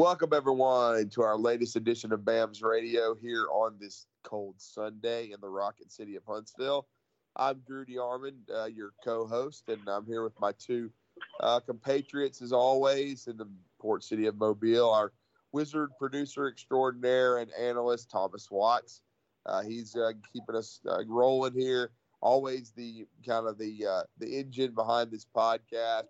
Welcome, everyone, to our latest edition of BAMS Radio here on this cold Sunday in the rocket city of Huntsville. I'm Drew DeArmond, uh, your co host, and I'm here with my two uh, compatriots, as always, in the port city of Mobile, our wizard producer extraordinaire and analyst, Thomas Watts. Uh, he's uh, keeping us uh, rolling here. Always the kind of the uh, the engine behind this podcast,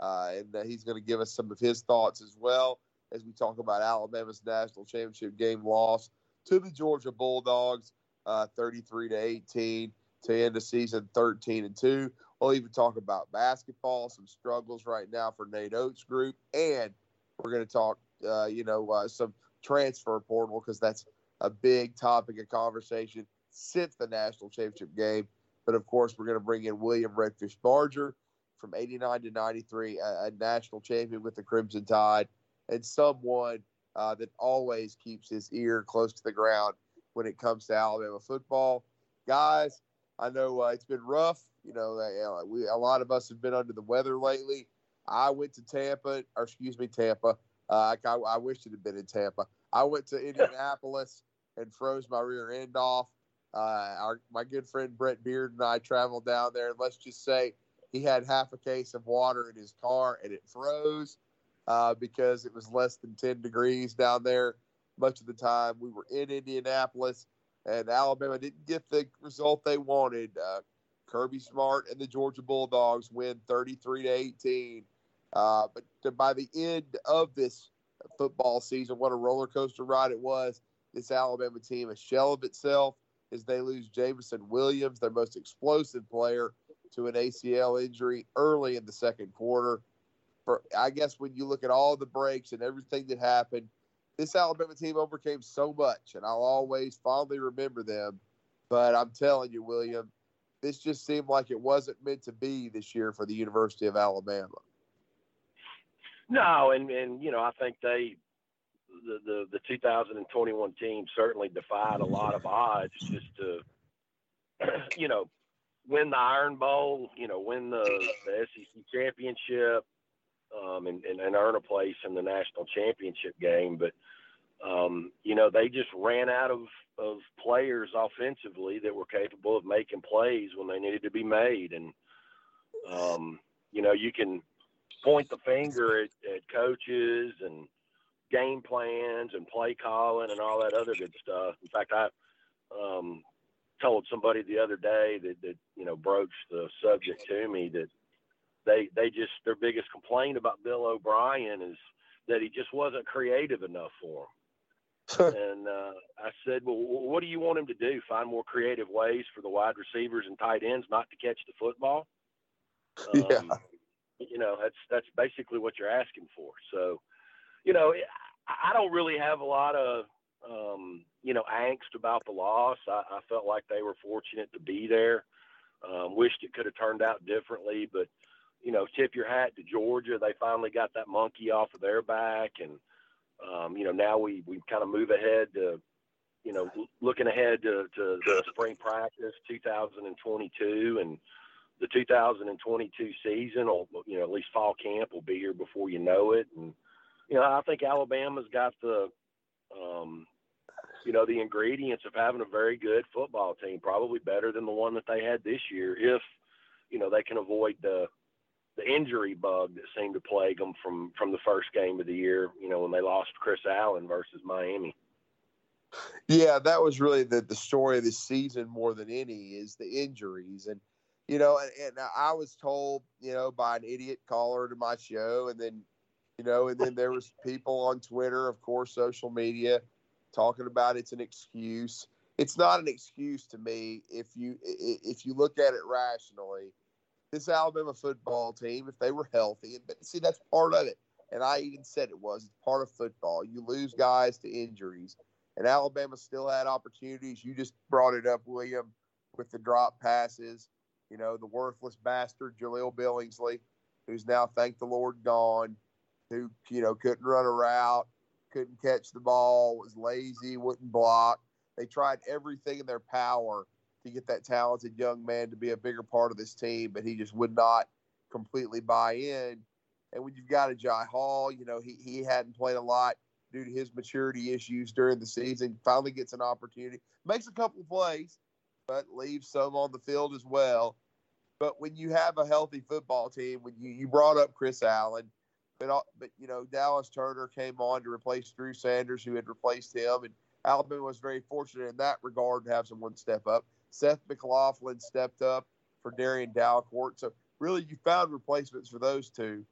and he's going to give us some of his thoughts as well as we talk about Alabama's national championship game loss to the Georgia Bulldogs, uh, 33 to 18 to end the season 13 and 2. We'll even talk about basketball, some struggles right now for Nate Oats' group, and we're going to talk, uh, you know, uh, some transfer portal because that's a big topic of conversation since the national championship game. But of course, we're going to bring in William Redfish Barger from 89 to 93, a, a national champion with the Crimson Tide and someone uh, that always keeps his ear close to the ground when it comes to Alabama football. Guys, I know uh, it's been rough. You know, uh, we a lot of us have been under the weather lately. I went to Tampa, or excuse me, Tampa. Uh, I, I wish it had been in Tampa. I went to Indianapolis and froze my rear end off. Uh, our my good friend Brett Beard and I traveled down there, let's just say he had half a case of water in his car, and it froze uh, because it was less than 10 degrees down there much of the time. We were in Indianapolis, and Alabama didn't get the result they wanted. Uh, Kirby Smart and the Georgia Bulldogs win 33 to 18. Uh, but to, by the end of this football season, what a roller coaster ride it was. This Alabama team, a shell of itself, as they lose Jameson Williams, their most explosive player, to an ACL injury early in the second quarter for I guess when you look at all the breaks and everything that happened, this Alabama team overcame so much, and I'll always fondly remember them. But I'm telling you, William, this just seemed like it wasn't meant to be this year for the University of Alabama. No, and and you know I think they the the, the 2021 team certainly defied a lot of odds just to you know win the Iron Bowl, you know win the, the SEC championship, um, and, and, and earn a place in the national championship game. But um, you know, they just ran out of, of players offensively that were capable of making plays when they needed to be made. And, um, you know, you can point the finger at, at coaches and game plans and play calling and all that other good stuff. In fact, I um, told somebody the other day that, that, you know, broached the subject to me that they they just their biggest complaint about Bill O'Brien is that he just wasn't creative enough for them. and uh, I said, well, what do you want him to do? Find more creative ways for the wide receivers and tight ends not to catch the football? Um, yeah. You know, that's that's basically what you're asking for. So, you know, I don't really have a lot of um, you know angst about the loss. I, I felt like they were fortunate to be there. Um, wished it could have turned out differently, but you know, tip your hat to Georgia. They finally got that monkey off of their back, and um, you know now we we kind of move ahead to, you know, looking ahead to, to the spring practice 2022 and the 2022 season, or you know, at least fall camp will be here before you know it. And you know, I think Alabama's got the, um, you know, the ingredients of having a very good football team, probably better than the one that they had this year, if you know they can avoid the the injury bug that seemed to plague them from from the first game of the year. You know, when they lost Chris Allen versus Miami. Yeah, that was really the the story of the season more than any is the injuries and. You know, and, and I was told, you know, by an idiot caller to my show, and then, you know, and then there was people on Twitter, of course, social media, talking about it's an excuse. It's not an excuse to me if you if you look at it rationally this Alabama football team, if they were healthy, but see that's part of it. And I even said it was it's part of football. You lose guys to injuries, and Alabama still had opportunities. You just brought it up, William, with the drop passes. You know, the worthless bastard Jahleel Billingsley, who's now, thank the Lord, gone, who you know couldn't run a route, couldn't catch the ball, was lazy, wouldn't block. They tried everything in their power to get that talented young man to be a bigger part of this team, but he just would not completely buy in. And when you've got a Jai Hall, you know, he, he hadn't played a lot due to his maturity issues during the season. Finally gets an opportunity, makes a couple plays, but leaves some on the field as well. But when you have a healthy football team, when you, you brought up Chris Allen, but but you know Dallas Turner came on to replace Drew Sanders, who had replaced him, and Alabama was very fortunate in that regard to have someone step up. Seth McLaughlin stepped up for Darrian Dalcourt, so really you found replacements for those two.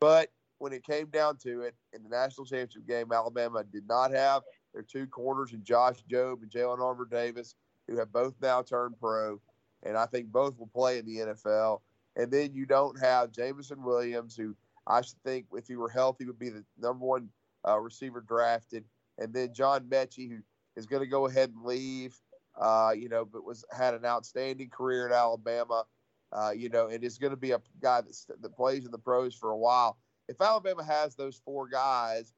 But when it came down to it, in the national championship game, Alabama did not have their two corners in Josh Jobe and Jalen Armour Davis, who have both now turned pro, and I think both will play in the NFL. And then you don't have Jameson Williams, who I should think, if he were healthy, would be the number one uh, receiver drafted. And then John Metchie, who is going to go ahead and leave, uh, you know, but was had an outstanding career at Alabama, uh, you know, and is going to be a guy that, that plays in the pros for a while if Alabama has those four guys,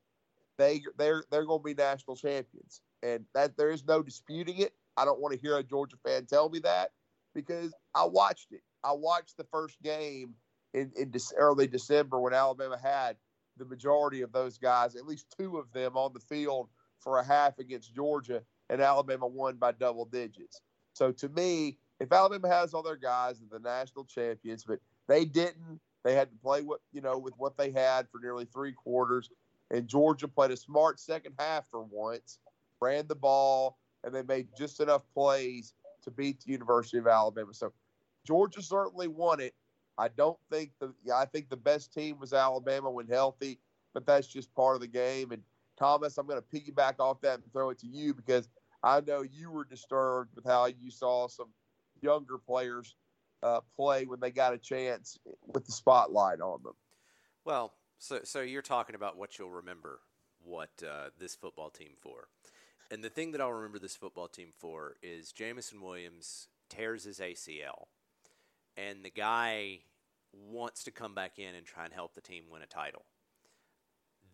they they're they're going to be national champions, and that there is no disputing it. I don't want to hear a Georgia fan tell me that because I watched it. I watched the first game in, in early December when Alabama had the majority of those guys, at least two of them on the field for a half against Georgia, and Alabama won by double digits. So to me, if Alabama has all their guys, they're the national champions, but they didn't. They had to play what you know with what they had for nearly three quarters, and Georgia played a smart second half for once, ran the ball, and they made just enough plays to beat the University of Alabama. So Georgia certainly won it. I don't think the I think the best team was Alabama when healthy, but that's just part of the game. And Thomas, I'm going to piggyback off that and throw it to you because I know you were disturbed with how you saw some younger players uh, play when they got a chance with the spotlight on them. Well, so so you're talking about what you'll remember what uh, this football team for, and the thing that I'll remember this football team for is Jameson Williams tears his ACL, and the guy wants to come back in and try and help the team win a title.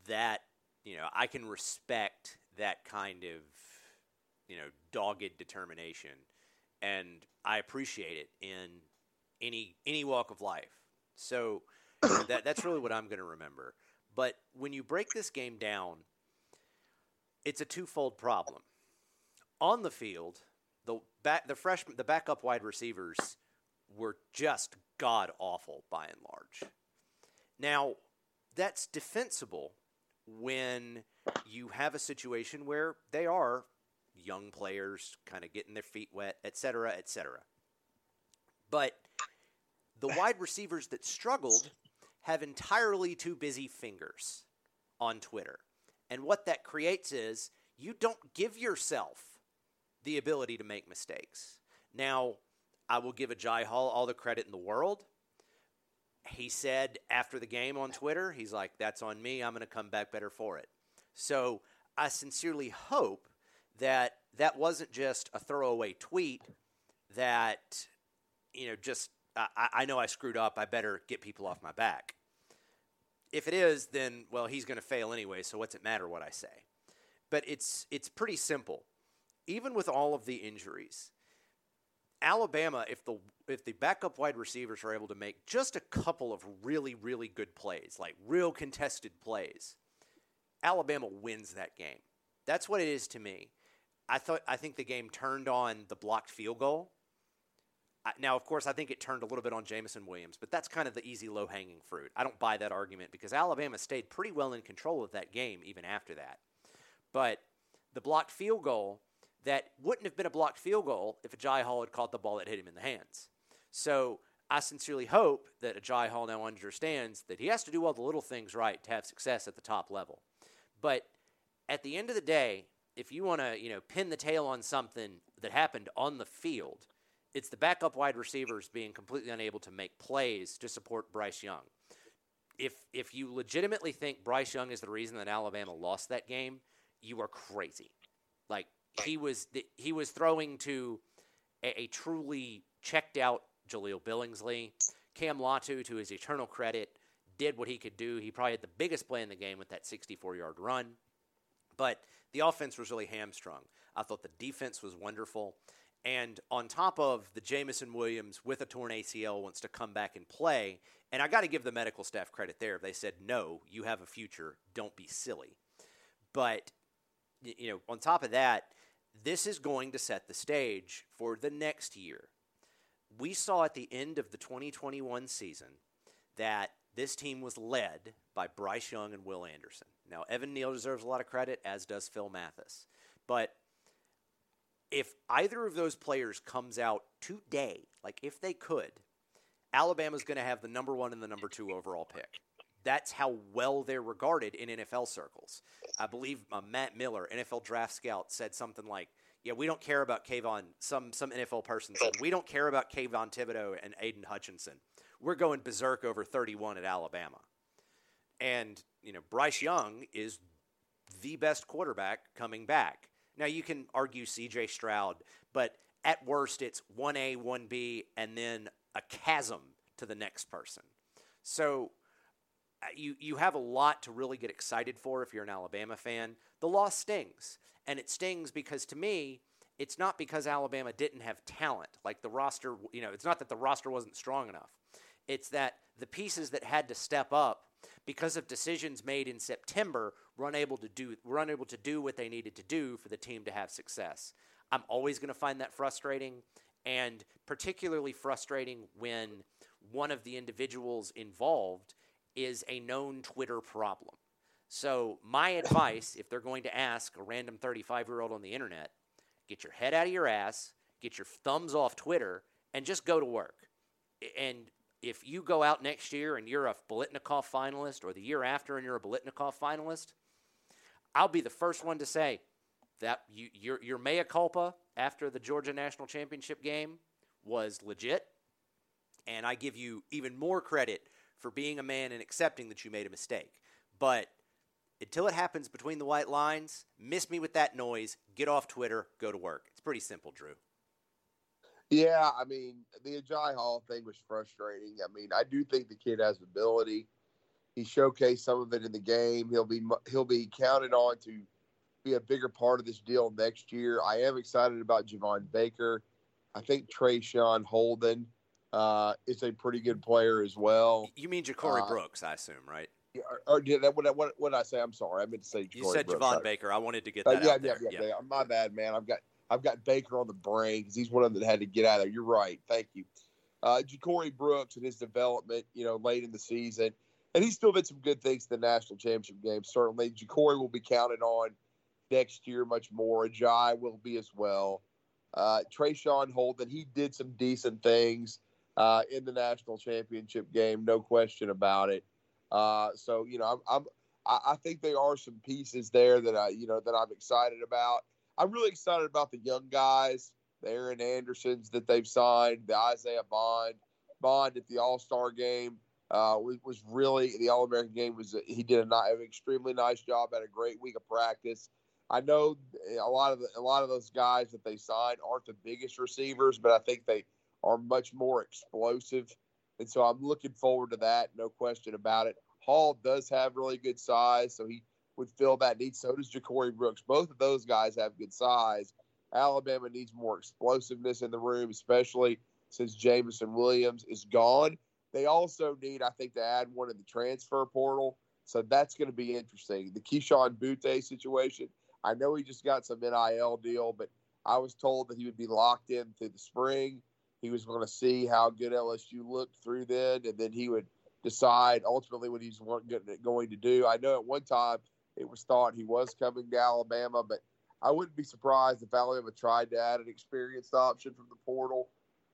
That you know, I can respect that kind of you know dogged determination, and I appreciate it in any any walk of life. So that that's really what I'm going to remember. But when you break this game down, it's a twofold problem. On the field, the back the freshman the backup wide receivers were just god awful by and large. Now, that's defensible when you have a situation where they are young players kind of getting their feet wet, et cetera, et cetera. But the wide receivers that struggled have entirely too busy fingers on Twitter. And what that creates is you don't give yourself the ability to make mistakes. Now, I will give Agiye Hall all the credit in the world. He said after the game on Twitter, he's like, that's on me. I'm going to come back better for it. So I sincerely hope that that wasn't just a throwaway tweet that, you know, just I, I know I screwed up. I better get people off my back. If it is, then well, he's going to fail anyway. So what's it matter what I say? But it's it's pretty simple. Even with all of the injuries, Alabama, if the if the backup wide receivers are able to make just a couple of really really good plays, like real contested plays, Alabama wins that game. That's what it is to me. I thought I think the game turned on the blocked field goal now, of course, I think it turned a little bit on Jameson Williams, but that's kind of the easy, low hanging fruit. I don't buy that argument because Alabama stayed pretty well in control of that game even after that. But the blocked field goal that wouldn't have been a blocked field goal if Agiye Hall had caught the ball that hit him in the hands. So I sincerely hope that Agiye Hall now understands that he has to do all the little things right to have success at the top level. But at the end of the day, if you want to, you know, pin the tail on something that happened on the field – it's the backup wide receivers being completely unable to make plays to support Bryce Young. If if you legitimately think Bryce Young is the reason that Alabama lost that game, you are crazy. Like he was he was throwing to a, a truly checked out Jahleel Billingsley. Cam Latu, to his eternal credit, did what he could do. He probably had the biggest play in the game with that 64 yard run. But the offense was really hamstrung. I thought the defense was wonderful. And on top of the Jameson Williams with a torn ACL wants to come back and play, and I got to give the medical staff credit there. They said, no, you have a future. Don't be silly. But you know, on top of that, this is going to set the stage for the next year. We saw at the end of the 2021 season that this team was led by Bryce Young and Will Anderson. Now, Evan Neal deserves a lot of credit, as does Phil Mathis. But if either of those players comes out today, like if they could, Alabama's going to have the number one and the number two overall pick. That's how well they're regarded in NFL circles. I believe uh, Matt Miller, NFL draft scout, said something like, "Yeah, we don't care about Kayvon." Some some NFL person said, "We don't care about Kayvon Thibodeaux and Aidan Hutchinson. We're going berserk over 31 at Alabama." And you know, Bryce Young is the best quarterback coming back. Now you can argue C.J. Stroud, but at worst it's one A, one B, and then a chasm to the next person. So uh, you you have a lot to really get excited for if you're an Alabama fan. The loss stings, and it stings because to me, it's not because Alabama didn't have talent. Like the roster, you know, it's not that the roster wasn't strong enough. It's that the pieces that had to step up because of decisions made in September were unable to do were unable to do what they needed to do for the team to have success. I'm always going to find that frustrating and particularly frustrating when one of the individuals involved is a known Twitter problem. So, my advice if they're going to ask a random 35 year old on the internet, get your head out of your ass, get your thumbs off Twitter, and just go to work. And if you go out next year and you're a Biletnikoff finalist, or the year after and you're a Biletnikoff finalist, I'll be the first one to say that you, your, your mea culpa after the Georgia National Championship game was legit. And I give you even more credit for being a man and accepting that you made a mistake. But until it happens between the white lines, miss me with that noise, get off Twitter, go to work. It's pretty simple, Drew. Yeah, I mean, the Agiye Hall thing was frustrating. I mean, I do think the kid has ability. He showcased some of it in the game. He'll be he'll be counted on to be a bigger part of this deal next year. I am excited about Javon Baker. I think Traeshon Holden uh, is a pretty good player as well. You mean Ja'Corey uh, Brooks, I assume, right? Or, or did that, what, what, what, did I say? I'm sorry. I meant to say Ja'Corey You said Brooks, Javon Baker. I wanted to get uh, that uh, yeah, out yeah, there. Yeah, yeah, yeah. My bad, man. I've got I've got Baker on the brain because he's one of them that had to get out of there. You're right. Thank you. Uh, Ja'Corey Brooks and his development, you know, late in the season. And he still did some good things in the national championship game. Certainly, Ja'Corey will be counted on next year much more. Agiye will be as well. Uh, Traeshon Holden, he did some decent things uh, in the national championship game, no question about it. Uh, so you know, I'm, I'm I think there are some pieces there that I you know that I'm excited about. I'm really excited about the young guys, the Aaron Andersons that they've signed, the Isaiah Bond, Bond at the All Star game. Uh, was, really the All American game was he did an extremely nice job, had a great week of practice. I know a lot of the, a lot of those guys that they signed aren't the biggest receivers, but I think they are much more explosive, and so I'm looking forward to that. No question about it. Hall does have really good size, so he would fill that need. So does Ja'Corey Brooks. Both of those guys have good size. Alabama needs more explosiveness in the room, especially since Jameson Williams is gone. They also need, I think, to add one in the transfer portal. So that's going to be interesting. The Kayshon Boutte situation I know he just got some NIL deal, but I was told that he would be locked in through the spring. He was going to see how good LSU looked through then, and then he would decide ultimately what he's going to do. I know at one time it was thought he was coming to Alabama, but I wouldn't be surprised if Alabama tried to add an experienced option from the portal.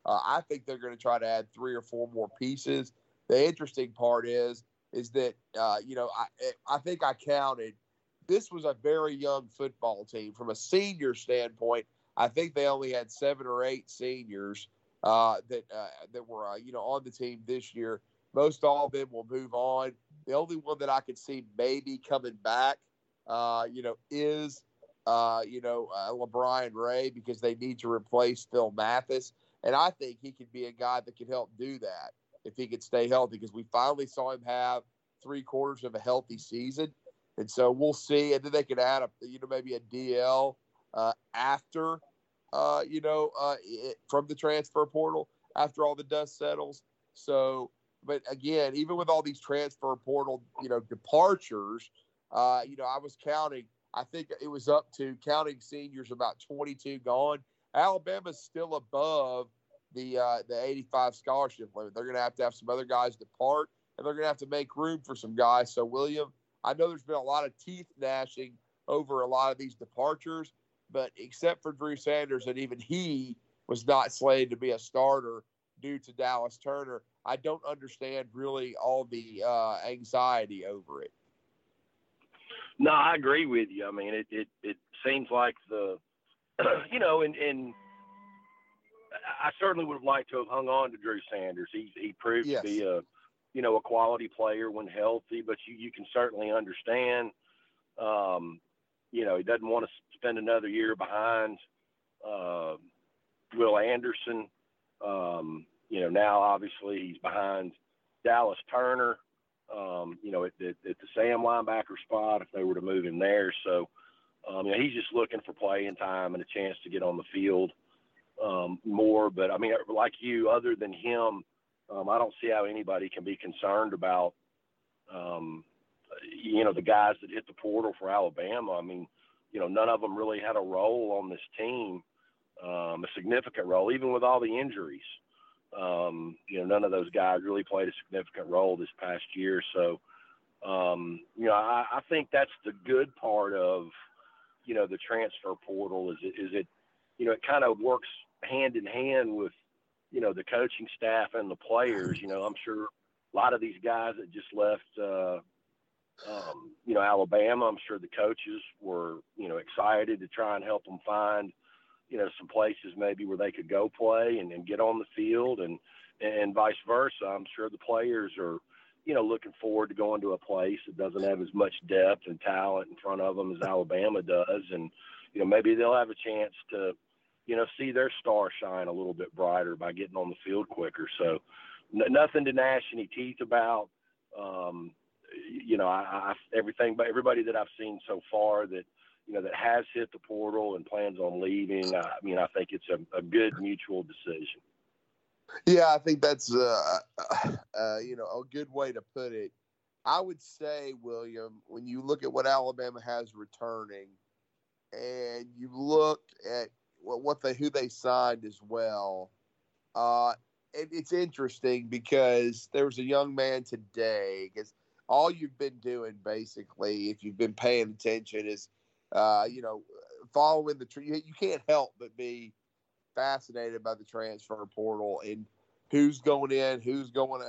Uh, I think they're going to try to add three or four more pieces. The interesting part is, is that uh, you know I I think I counted this was a very young football team. From a senior standpoint, I think they only had seven or eight seniors uh, that uh, that were uh, you know on the team this year. Most all of them will move on. The only one that I could see maybe coming back, uh, you know, is uh, you know uh, LaBryan Ray because they need to replace Phil Mathis, and I think he could be a guy that could help do that if he could stay healthy. Because we finally saw him have three quarters of a healthy season and so we'll see. And then they could add a, you know, maybe a DL uh, after, uh, you know, uh, it, from the transfer portal after all the dust settles. So, but again, even with all these transfer portal, you know, departures, uh, you know, I was counting. I think it was up to counting seniors about 22 gone. Alabama's still above the uh, the 85 scholarship limit. They're going to have to have some other guys depart, and they're going to have to make room for some guys. So, William, I know there's been a lot of teeth gnashing over a lot of these departures, but except for Drew Sanders, and even he was not slated to be a starter due to Dallas Turner. I don't understand really all the uh, anxiety over it. No, I agree with you. I mean, it it, it seems like the, you know, and and I certainly would have liked to have hung on to Drew Sanders. He he proved yes. to be a, you know, a quality player when healthy. But you you can certainly understand, um, you know, he doesn't want to spend another year behind uh, Will Anderson. Um, you know, now obviously he's behind Dallas Turner. Um, you know, at, at, at, the Sam linebacker spot if they were to move him there. So, um, you know, he's just looking for playing time and a chance to get on the field um, more. But I mean, like you, other than him, um, I don't see how anybody can be concerned about, um, you know, the guys that hit the portal for Alabama. I mean, you know, none of them really had a role on this team, um, a significant role, even with all the injuries. Um, you know, none of those guys really played a significant role this past year. So, um, you know, I, I think that's the good part of, you know, the transfer portal is it, is it, you know, it kind of works hand in hand with, you know, the coaching staff and the players. You know, I'm sure a lot of these guys that just left, uh, um, you know, Alabama, I'm sure the coaches were, you know, excited to try and help them find – you know, some places maybe where they could go play and, and get on the field and, and vice versa. I'm sure the players are, you know, looking forward to going to a place that doesn't have as much depth and talent in front of them as Alabama does. And, you know, maybe they'll have a chance to, you know, see their star shine a little bit brighter by getting on the field quicker. So n- nothing to gnash any teeth about. Um, you know, I, I everything, but everybody that I've seen so far that, you know, that has hit the portal and plans on leaving. I mean, I think it's a, a good mutual decision. Yeah, I think that's uh, uh, you know a good way to put it. I would say, William, when you look at what Alabama has returning, and you look at what, what they who they signed as well, uh, it, it's interesting because there was a young man today. Because all you've been doing, basically, if you've been paying attention, is uh, you know, following the tree, you can't help but be fascinated by the transfer portal and who's going in, who's going,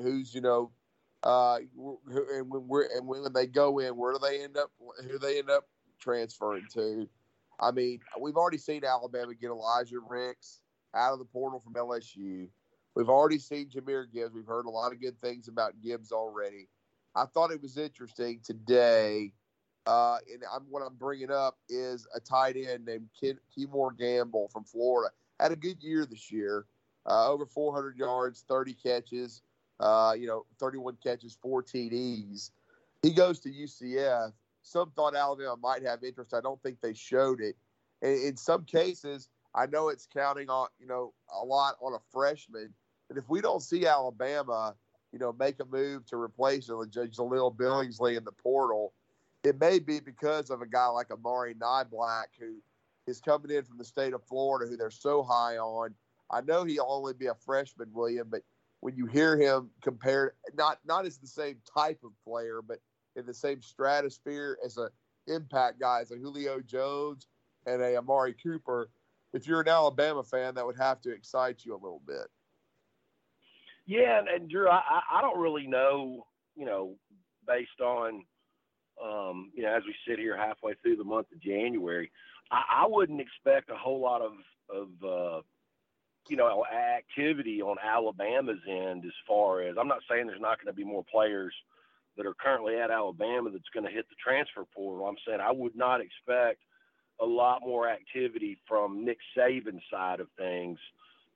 who's you know, uh, and when we're and when they go in, where do they end up? Who they end up transferring to? I mean, we've already seen Alabama get Elijah Ricks out of the portal from LSU. We've already seen Jahmyr Gibbs. We've heard a lot of good things about Gibbs already. I thought it was interesting today uh, and I'm, what I'm bringing up is a tight end named Kid, Kemore Gamble from Florida. Had a good year this year, uh, over 400 yards, 30 catches, uh, you know, 31 catches, four TDs. He goes to UCF. Some thought Alabama might have interest. I don't think they showed it. And in some cases, I know it's counting on, you know, a lot on a freshman. But if we don't see Alabama, you know, make a move to replace Jahleel Billingsley in the portal – it may be because of a guy like Amari Niblack who is coming in from the state of Florida, who they're so high on. I know he'll only be a freshman, William, but when you hear him compared, not not as the same type of player, but in the same stratosphere as a impact guy, as a Julio Jones and a Amari Cooper, if you're an Alabama fan, that would have to excite you a little bit. Yeah, and, and Drew, I, I don't really know, you know, based on um, you know, as we sit here halfway through the month of January, I, I wouldn't expect a whole lot of, of uh, you know, activity on Alabama's end as far as I'm not saying there's not going to be more players that are currently at Alabama that's going to hit the transfer portal. I'm saying I would not expect a lot more activity from Nick Saban's side of things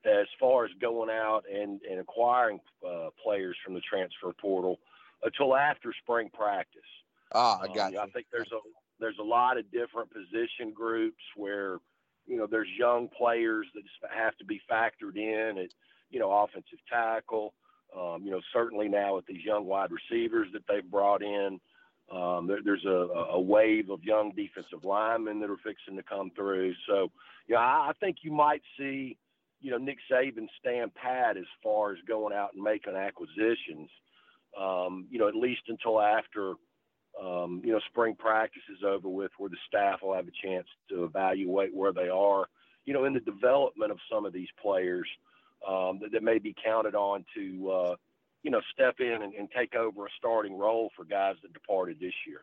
as far as going out and, and acquiring uh, players from the transfer portal until after spring practice. Ah, I got um, you. I think there's a there's a lot of different position groups where you know there's young players that have to be factored in at you know offensive tackle. Um, you know certainly now with these young wide receivers that they've brought in, Um, there, there's a, a wave of young defensive linemen that are fixing to come through. So, yeah, I, I think you might see, you know, Nick Saban stand pat as far as going out and making acquisitions. Um, you know, at least until after, um, you know, spring practice is over with, where the staff will have a chance to evaluate where they are, you know, in the development of some of these players um, that, that may be counted on to, uh, you know, step in and, and take over a starting role for guys that departed this year.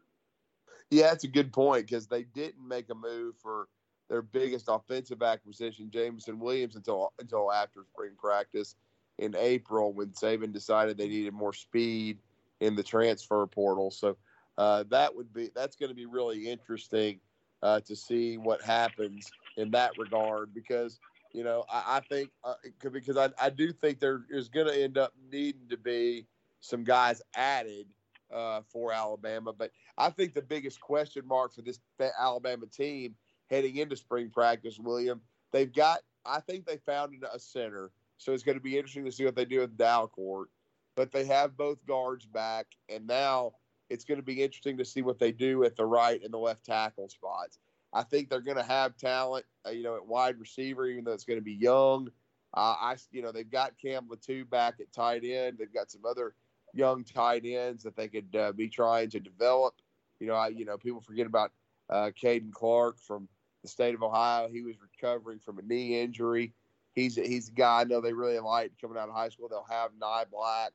Yeah, that's a good point because they didn't make a move for their biggest offensive acquisition, Jameson Williams, until until after spring practice in April when Saban decided they needed more speed in the transfer portal. So uh, that would be that's going to be really interesting uh, to see what happens in that regard because you know, I, I think uh, because I, I do think there is going to end up needing to be some guys added uh, for Alabama. But I think the biggest question mark for this Alabama team heading into spring practice, William, they've got, I think they found a center. So it's going to be interesting to see what they do with Dalcourt. But they have both guards back. And now it's going to be interesting to see what they do at the right and the left tackle spots. I think they're going to have talent, uh, you know, at wide receiver, even though it's going to be young. Uh, I, you know, they've got Cam Latu back at tight end. They've got some other young tight ends that they could uh, be trying to develop. You know, I, you know, people forget about uh, Caden Clark from the state of Ohio. He was recovering from a knee injury. He's he's a guy I know they really like coming out of high school. They'll have Niblack,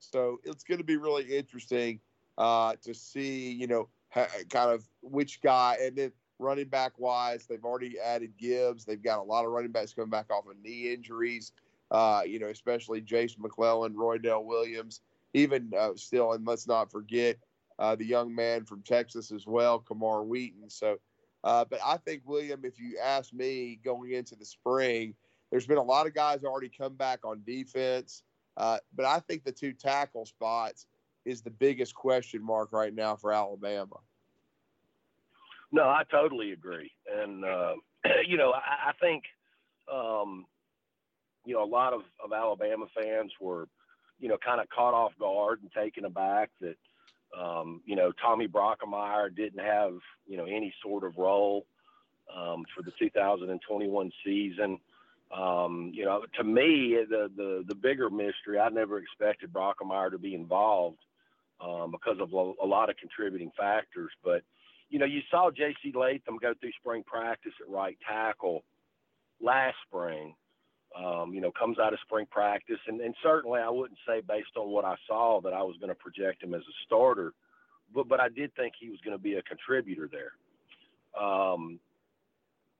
so it's going to be really interesting uh, to see, you know, ha- kind of which guy, and then running back wise. They've already added Gibbs. They've got a lot of running backs coming back off of knee injuries. Uh, you know, especially Jase McClellan, Roy Roydell Williams, even uh, still, and let's not forget uh, the young man from Texas as well, Camar Wheaton. So, uh, but I think William, if you ask me going into the spring, there's been a lot of guys already come back on defense, uh, but I think the two tackle spots is the biggest question mark right now for Alabama. No, I totally agree, and uh, you know, I, I think um, you know a lot of, of Alabama fans were, you know, kind of caught off guard and taken aback that um, you know Tommy Brockermeyer didn't have you know any sort of role um, for the 2021 season. Um, you know, to me, the, the the bigger mystery, I never expected Brockermeyer to be involved um, because of a, lot of contributing factors, but you know, you saw J.C. Latham go through spring practice at right tackle last spring. Um, you know, comes out of spring practice, and, and certainly I wouldn't say based on what I saw that I was going to project him as a starter, but but I did think he was going to be a contributor there. Um,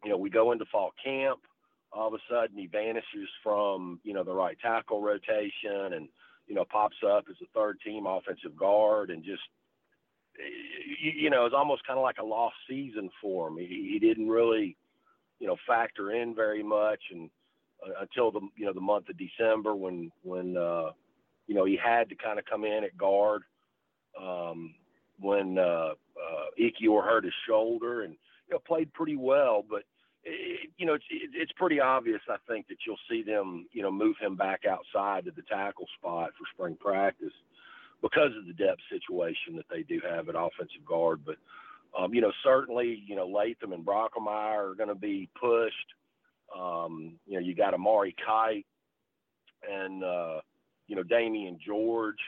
you know, we go into fall camp. All of a sudden, he vanishes from you know the right tackle rotation, and you know pops up as a third team offensive guard, and just you, know, it's almost kind of like a lost season for him. He, he didn't really, you know, factor in very much, and uh, until the you know the month of December when when uh, you know he had to kind of come in at guard um, when uh, uh, Ekiyor hurt his shoulder and you know played pretty well, but it, you know it's it's pretty obvious I think that you'll see them you know move him back outside to the tackle spot for spring practice because of the depth situation that they do have at offensive guard. But um, you know, certainly, you know, Latham and Brockermeyer are going to be pushed. Um, you know, you got Amari Kight and uh, you know Damieon George,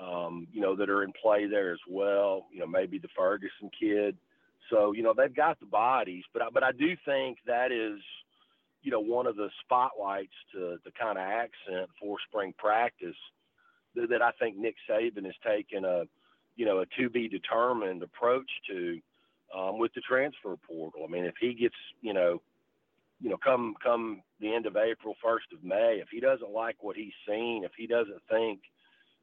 um, you know, that are in play there as well. You know, maybe the Ferguson kid. So you know they've got the bodies, but I, but I do think that is, you know, one of the spotlights to to kind of accent for spring practice that I think Nick Saban has taken a, you know, a to be determined approach to um, with the transfer portal. I mean, if he gets, you know, you know, come come the end of April, first of May, if he doesn't like what he's seen, if he doesn't think,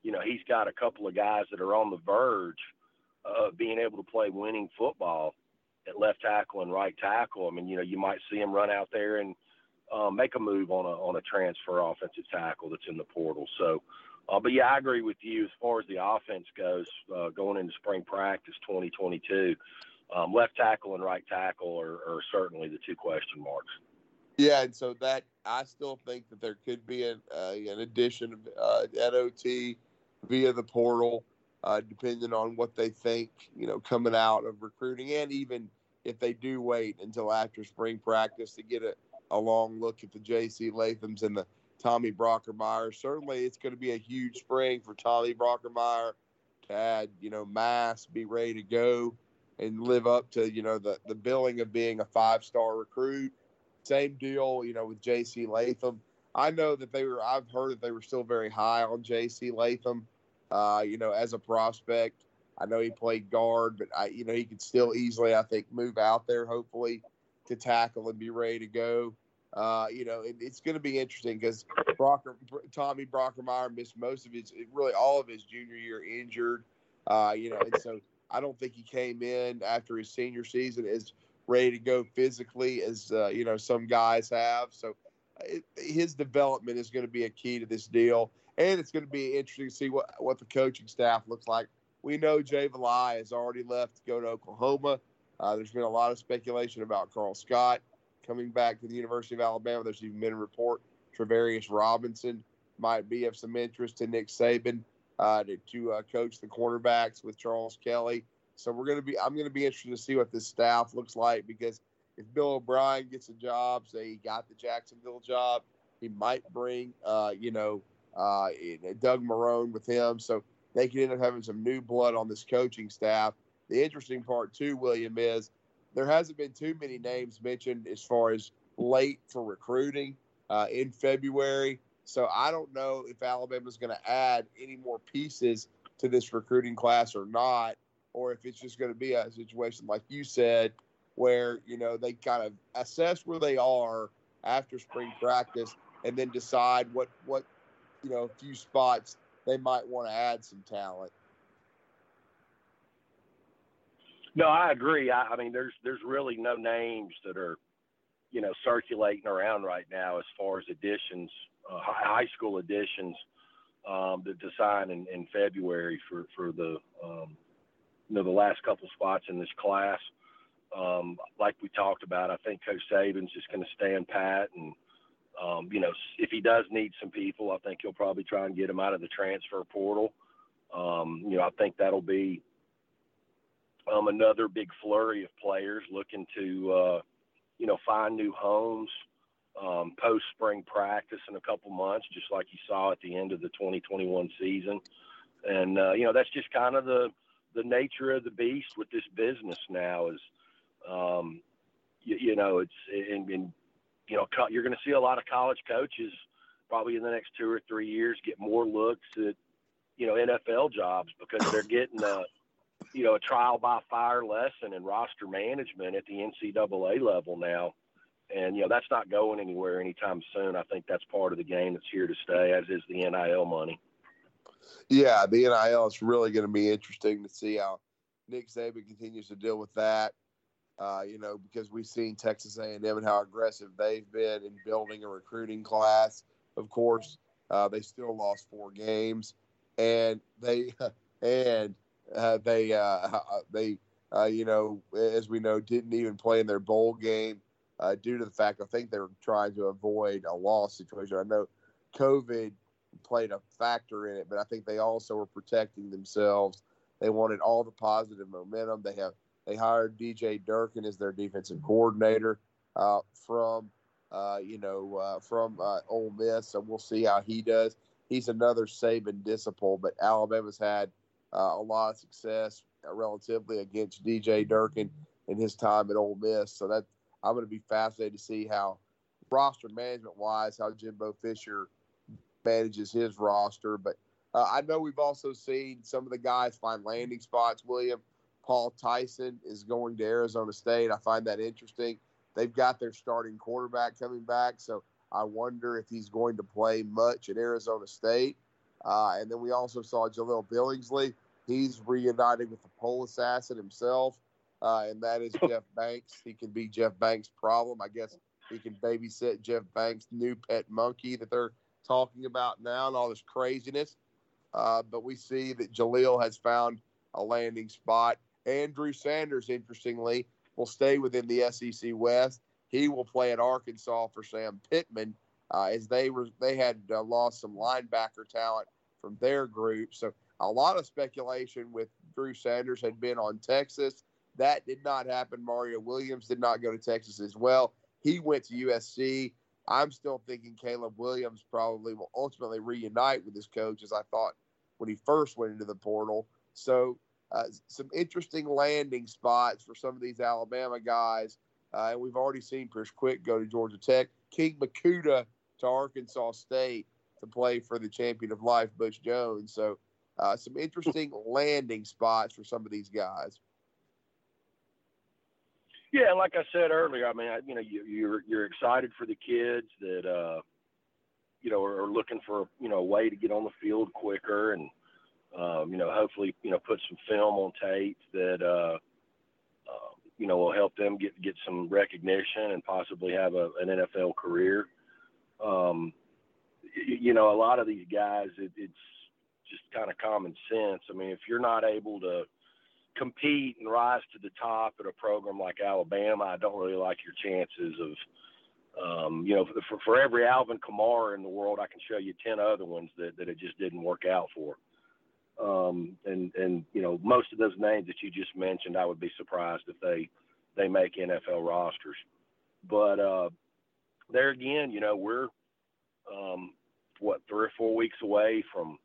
you know, he's got a couple of guys that are on the verge of being able to play winning football at left tackle and right tackle. I mean, you know, you might see him run out there and um, make a move on a on a transfer offensive tackle that's in the portal. So uh, but yeah, I agree with you as far as the offense goes uh, going into spring practice 2022. Um, left tackle and right tackle are, are, certainly the two question marks. Yeah, and so that I still think that there could be an, uh, an addition uh, at OT via the portal. Uh, depending on what they think, you know, coming out of recruiting, and even if they do wait until after spring practice to get a, a long look at the J.C. Lathams and the Tommy Brockermeyer. Certainly, it's going to be a huge spring for Tommy Brockermeyer to add, you know, mass, be ready to go, and live up to, you know, the the billing of being a five star recruit. Same deal, you know, with J.C. Latham. I know that they were. I've heard that they were still very high on J.C. Latham. Uh, you know, as a prospect, I know he played guard, but I, you know, he could still easily, I think, move out there, hopefully, to tackle and be ready to go. Uh, you know, it, it's going to be interesting because Brocker, Tommy Brockermeyer missed most of his, really all of his junior year injured. Uh, you know, and so I don't think he came in after his senior season as ready to go physically as uh, you know some guys have. So it, his development is going to be a key to this deal and it's going to be interesting to see what what the coaching staff looks like. We know Jay Valai has already left to go to Oklahoma. Uh, there's been a lot of speculation about Karl Scott coming back to the University of Alabama. There's even been a report Travaris Robinson might be of some interest to Nick Saban uh, to, to uh, coach the cornerbacks with Charles Kelly. So we're going to be. I'm going to be interested to see what this staff looks like because if Bill O'Brien gets a job, say he got the Jacksonville job, he might bring, uh, you know, uh, Doug Marrone with him. So they could end up having some new blood on this coaching staff. The interesting part, too, William, is there hasn't been too many names mentioned as far as late for recruiting uh, in February. So I don't know if Alabama's going to add any more pieces to this recruiting class or not, or if it's just going to be a situation like you said, where you know they kind of assess where they are after spring practice and then decide what what you know, a few spots they might want to add some talent. No, I agree. I, I mean, there's there's really no names that are, you know, circulating around right now as far as additions, uh, high school additions, um, to, to sign in, in February for for the, um, you know, the last couple spots in this class. Um, like we talked about, I think Coach Saban's just going to stand pat and um, you know, if he does need some people, I think he'll probably try and get them out of the transfer portal. Um, you know, I think that'll be um, another big flurry of players looking to, uh, you know, find new homes um, post spring practice in a couple months, just like you saw at the end of the 2021 season. And uh, you know, that's just kind of the the nature of the beast with this business now. Is um, you, you know, it's in, in you know, you're going to see a lot of college coaches probably in the next two or three years get more looks at, you know, NFL jobs because they're getting a, you know, a trial by fire lesson in roster management at the NCAA level now. And, you know, that's not going anywhere anytime soon. I think that's part of the game that's here to stay, as is the NIL money. Yeah, the NIL is really going to be interesting to see how Nick Saban continues to deal with that. Uh, you know, because we've seen Texas A&M and how aggressive they've been in building a recruiting class. Of course, uh, they still lost four games, and they and uh, they uh, they uh, you know, as we know, didn't even play in their bowl game uh, due to the fact I think they were trying to avoid a loss situation. I know COVID played a factor in it, but I think they also were protecting themselves. They wanted all the positive momentum. They have they hired DJ Durkin as their defensive coordinator uh, from, uh, you know, uh, from uh, Ole Miss. So we'll see how he does. He's another Saban disciple, but Alabama's had uh, a lot of success relatively against DJ Durkin in his time at Ole Miss. So that I'm going to be fascinated to see how roster management wise, how Jimbo Fisher manages his roster. But uh, I know we've also seen some of the guys find landing spots. William, Paul Tyson is going to Arizona State. I find that interesting. They've got their starting quarterback coming back, so I wonder if he's going to play much at Arizona State. Uh, and then we also saw Jahleel Billingsley. He's reunited with the pole assassin himself, uh, and that is Jeff Banks. He can be Jeff Banks' problem. I guess he can babysit Jeff Banks' new pet monkey that they're talking about now and all this craziness. Uh, but we see that Jahleel has found a landing spot Andrew Sanders, interestingly, will stay within the SEC West. He will play at Arkansas for Sam Pittman, uh, as they were they had uh, lost some linebacker talent from their group. So a lot of speculation with Drew Sanders had been on Texas. That did not happen. Mario Williams did not go to Texas as well. He went to USC. I'm still thinking Caleb Williams probably will ultimately reunite with his coach, as I thought when he first went into the portal. So, uh, some interesting landing spots for some of these Alabama guys. Uh, and we've already seen Chris Quick go to Georgia Tech, King Mwikuta to Arkansas State to play for the champion of life, Butch Jones. So, uh, some interesting landing spots for some of these guys. Yeah, like I said earlier, I mean, I, you know, you, you're you're excited for the kids that uh, you know are looking for you know a way to get on the field quicker, and um, you know, hopefully, you know, put some film on tape that uh, uh, you know will help them get get some recognition and possibly have a, an NFL career. Um, you, know, a lot of these guys, it, it's just kind of common sense. I mean, if you're not able to compete and rise to the top at a program like Alabama, I don't really like your chances of, um, you know, for, for every Alvin Kamara in the world, I can show you 10 other ones that, that it just didn't work out for. Um, and, and, you know, most of those names that you just mentioned, I would be surprised if they, they make NFL rosters. But, uh, there again, you know, we're, um, what, three or four weeks away from,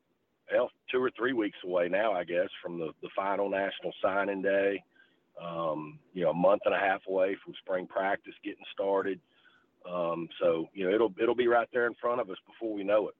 two or three weeks away now, I guess, from the, the final national signing day. Um, you know, a month and a half away from spring practice getting started. Um, so you know, it'll it'll be right there in front of us before we know it.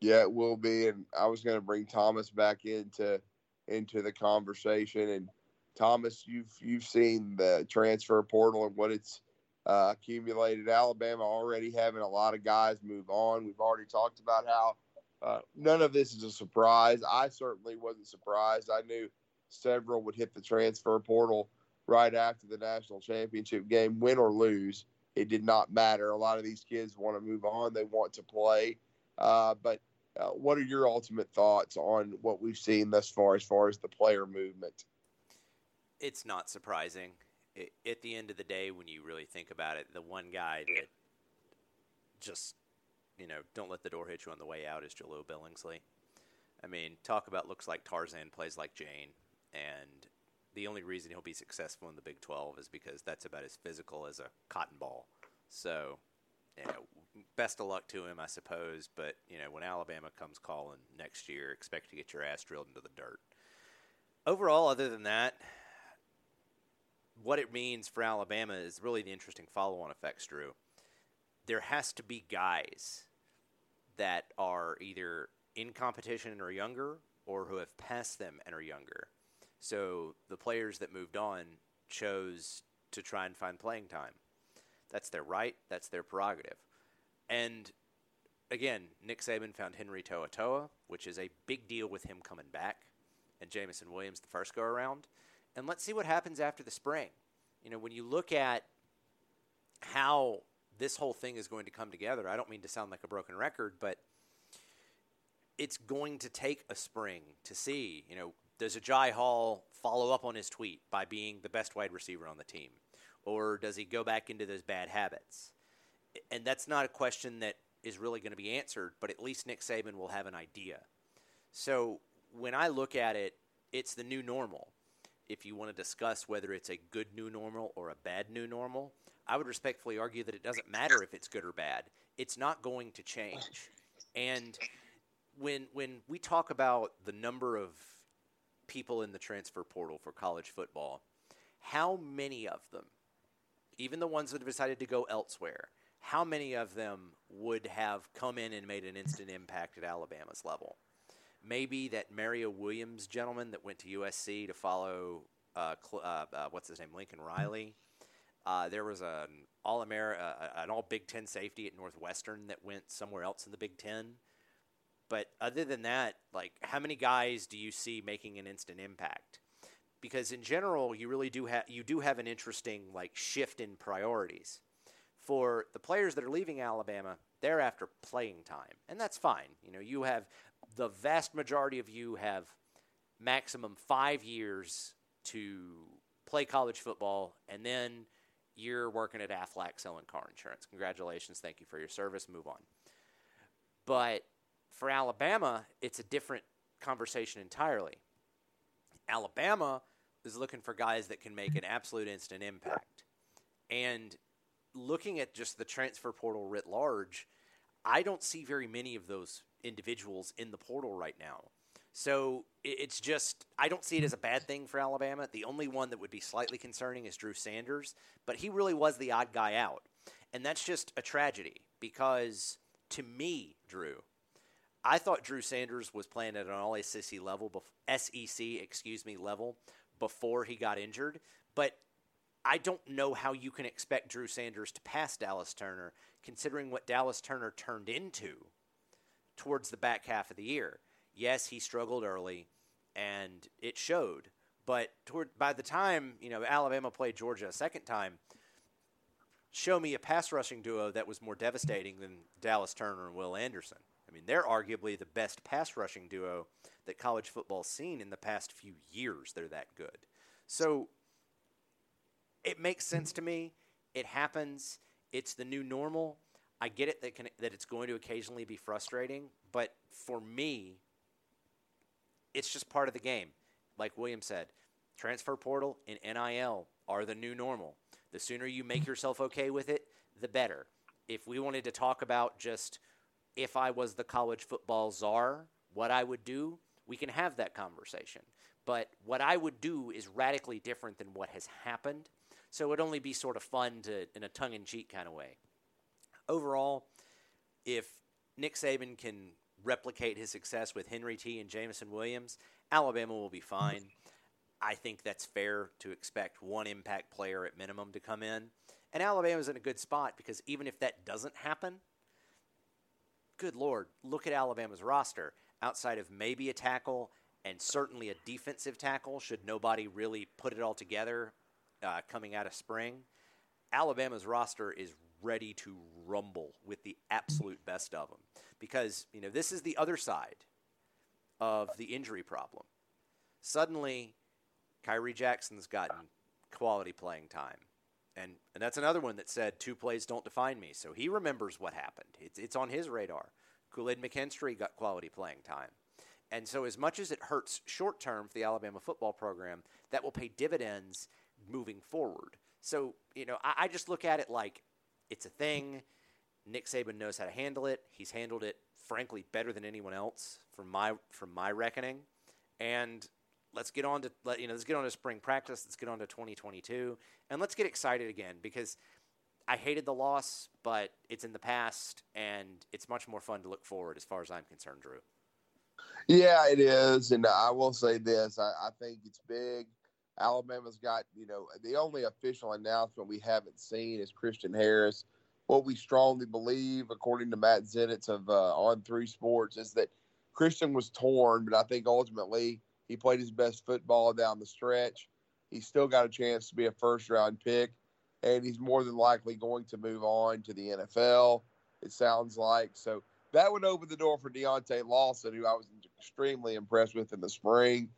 Yeah, it will be. And I was going to bring Thomas back into into the conversation. And Thomas, you've you've seen the transfer portal and what it's uh, accumulated. Alabama already having a lot of guys move on. We've already talked about how uh, none of this is a surprise. I certainly wasn't surprised. I knew several would hit the transfer portal right after the national championship game, win or lose. It did not matter. A lot of these kids want to move on, they want to play. Uh, but uh, what are your ultimate thoughts on what we've seen thus far as far as the player movement? It's not surprising. It, at the end of the day, when you really think about it, the one guy that just you know, don't let the door hit you on the way out is Jahleel Billingsley. I mean, talk about looks like Tarzan, plays like Jane, and the only reason he'll be successful in the Big 12 is because that's about as physical as a cotton ball. So, you know, best of luck to him, I suppose. But, you know, when Alabama comes calling next year, expect to get your ass drilled into the dirt. Overall, other than that, what it means for Alabama is really the interesting follow on effects, Drew. There has to be guys that are either in competition are younger or who have passed them and are younger. So the players that moved on chose to try and find playing time. That's their right, that's their prerogative. And again, Nick Saban found Henry To'oTo'o, which is a big deal with him coming back, and Jameson Williams the first go around. And let's see what happens after the spring. You know, when you look at how this whole thing is going to come together. I don't mean to sound like a broken record, but it's going to take a spring to see, you know, does Agiye Hall follow up on his tweet by being the best wide receiver on the team? Or does he go back into those bad habits? And that's not a question that is really going to be answered, but at least Nick Saban will have an idea. So when I look at it, it's the new normal. If you want to discuss whether it's a good new normal or a bad new normal, I would respectfully argue that it doesn't matter if it's good or bad. It's not going to change. And when when we talk about the number of people in the transfer portal for college football, how many of them, even the ones that have decided to go elsewhere, how many of them would have come in and made an instant impact at Alabama's level? Maybe that Mario Williams gentleman that went to USC to follow uh, uh, uh, what's his name, Lincoln Riley. Uh, there was an all America, uh, an all Big Ten safety at Northwestern that went somewhere else in the Big Ten. But other than that, like how many guys do you see making an instant impact? Because in general, you really do have you do have an interesting like shift in priorities. For the players that are leaving Alabama, they're after playing time, and that's fine. You know, you have the vast majority of you have maximum five years to play college football, and then you're working at Aflac selling car insurance. Congratulations. Thank you for your service. Move on. But for Alabama, it's a different conversation entirely. Alabama is looking for guys that can make an absolute instant impact. And looking at just the transfer portal writ large, I don't see very many of those individuals in the portal right now. So it's just, I don't see it as a bad thing for Alabama. The only one that would be slightly concerning is Drew Sanders, but he really was the odd guy out. And that's just a tragedy because to me, Drew, I thought Drew Sanders was playing at an all SEC level, SEC, excuse me, level before he got injured. But I don't know how you can expect Drew Sanders to pass Dallas Turner, considering what Dallas Turner turned into towards the back half of the year. Yes, he struggled early, and it showed. But toward by the time you know Alabama played Georgia a second time, show me a pass rushing duo that was more devastating than Dallas Turner and Will Anderson. I mean, they're arguably the best pass rushing duo that college football's seen in the past few years. They're that good. So it makes sense to me. It happens. It's the new normal. I get it that can, that it's going to occasionally be frustrating, but for me, it's just part of the game. Like William said, transfer portal and NIL are the new normal. The sooner you make yourself okay with it, the better. If we wanted to talk about just if I was the college football czar, what I would do, we can have that conversation. But what I would do is radically different than what has happened. So it would only be sort of fun to, in a tongue in cheek kind of way. Overall, if Nick Saban can replicate his success with Henry T and Jameson Williams, Alabama will be fine. I think that's fair to expect one impact player at minimum to come in. And Alabama's in a good spot because even if that doesn't happen, good Lord, look at Alabama's roster. Outside of maybe a tackle and certainly a defensive tackle, should nobody really put it all together uh, coming out of spring, Alabama's roster is ready to rumble with the absolute best of them. Because, you know, this is the other side of the injury problem. Suddenly, Khyree Jackson's gotten quality playing time. And, and that's another one that said two plays don't define me. So he remembers what happened. It's, it's on his radar. Kool Aid McKinstry got quality playing time. And so, as much as it hurts short term for the Alabama football program, that will pay dividends moving forward. So, you know, I, I just look at it like it's a thing. Nick Saban knows how to handle it. He's handled it, frankly, better than anyone else from my from my reckoning. And let's get on to let you know let's get on to spring practice. Let's get on to 2022 and let's get excited again because i hated the loss but it's in the past and it's much more fun to look forward as far as i'm concerned drew. Yeah it is. And i will say this i, I think it's big. Alabama's got you know the only official announcement we haven't seen is christian harris. What we strongly believe according to matt zenitz of uh, on three sports is that christian was torn but i think ultimately he played his best football down the stretch. He's still got a chance to be a first round pick, and he's more than likely going to move on to the NFL, it sounds like. So that would open the door for Deontae Lawson, who I was extremely impressed with in the spring.